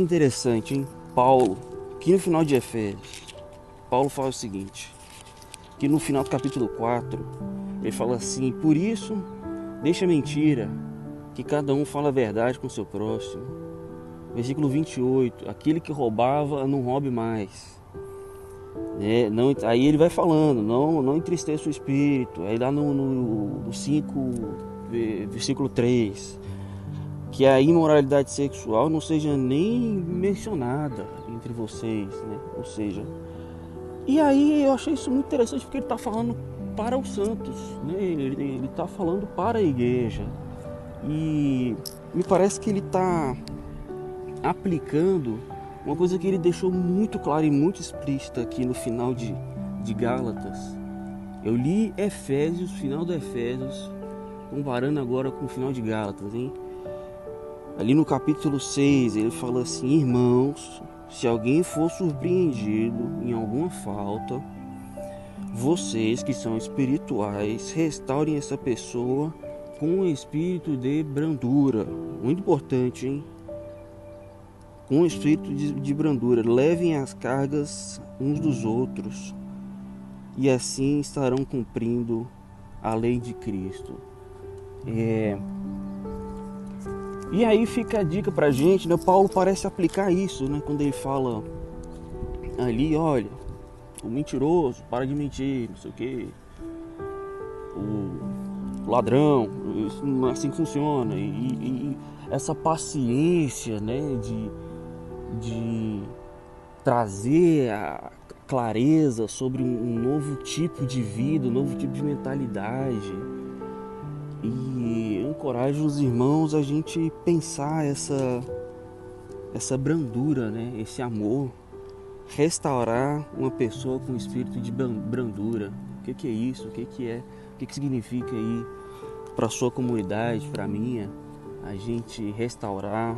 interessante, hein? Paulo, que no final de Efésios, Paulo fala o seguinte, que no final do capítulo 4, ele fala assim, por isso, deixa mentira, que cada um fala a verdade com o seu próximo. Versículo 28, aquele que roubava, não roube mais. É, não, aí ele vai falando, não, não entristeça o espírito. Aí lá no, no, no 5, versículo 3, que a imoralidade sexual não seja nem mencionada entre vocês, né? Ou seja, e aí eu achei isso muito interessante porque ele está falando para os santos, né? ele está falando para a igreja. E me parece que ele está aplicando uma coisa que ele deixou muito clara e muito explícita aqui no final de, de Gálatas. Eu li Efésios, final do Efésios, comparando agora com o final de Gálatas, hein? Ali no capítulo 6, ele fala assim: Irmãos, se alguém for surpreendido em alguma falta, vocês que são espirituais, restaurem essa pessoa com um espírito de brandura. Muito importante, hein? Com um espírito de, de brandura. Levem as cargas uns dos outros e assim estarão cumprindo a lei de Cristo. É... E aí fica a dica pra gente, né? Paulo parece aplicar isso, né? Quando ele fala ali, olha, o mentiroso, para de mentir, não sei o que. O ladrão, é assim funciona. E, e, essa paciência né, de, de trazer a clareza sobre um novo tipo de vida, um novo tipo de mentalidade. E encoraja os irmãos a gente pensar essa, essa brandura, né, esse amor. Restaurar uma pessoa com espírito de brandura. O que, que é isso? O que, que é? O que, que significa aí para sua comunidade, para minha, a gente restaurar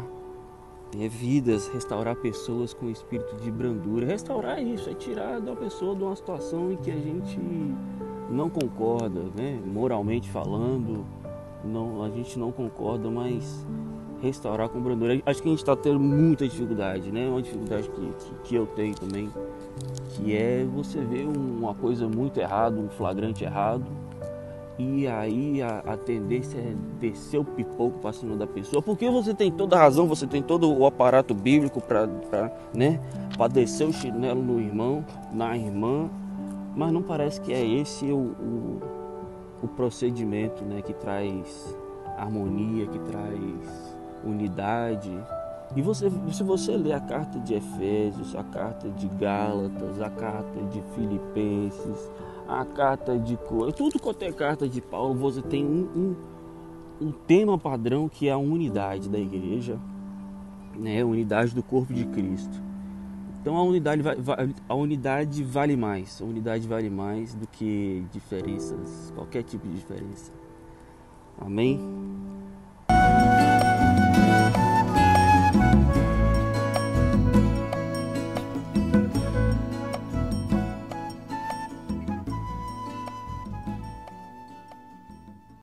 é, vidas, restaurar pessoas com espírito de brandura. Restaurar isso, é tirar da pessoa de uma situação em que a gente não concorda, né? moralmente falando, não, a gente não concorda, mas restaurar com brandura. Acho que a gente está tendo muita dificuldade, né? Uma dificuldade que, que, que, eu tenho também, que é você ver uma coisa muito errada, um flagrante errado, e aí a, a tendência é descer o pipoco para cima da pessoa, porque você tem toda a razão, você tem todo o aparato bíblico para né, descer o chinelo no irmão, na irmã, mas não parece que é esse o, o, o procedimento né, que traz harmonia, que traz unidade. E você, se você ler a carta de Efésios, a carta de Gálatas, a carta de Filipenses, a carta de tudo quanto é carta de Paulo, você tem um, um, um tema padrão que é a unidade da igreja, né? a unidade do corpo de Cristo. Então a unidade, a unidade vale mais, a unidade vale mais do que diferenças, qualquer tipo de diferença. Amém?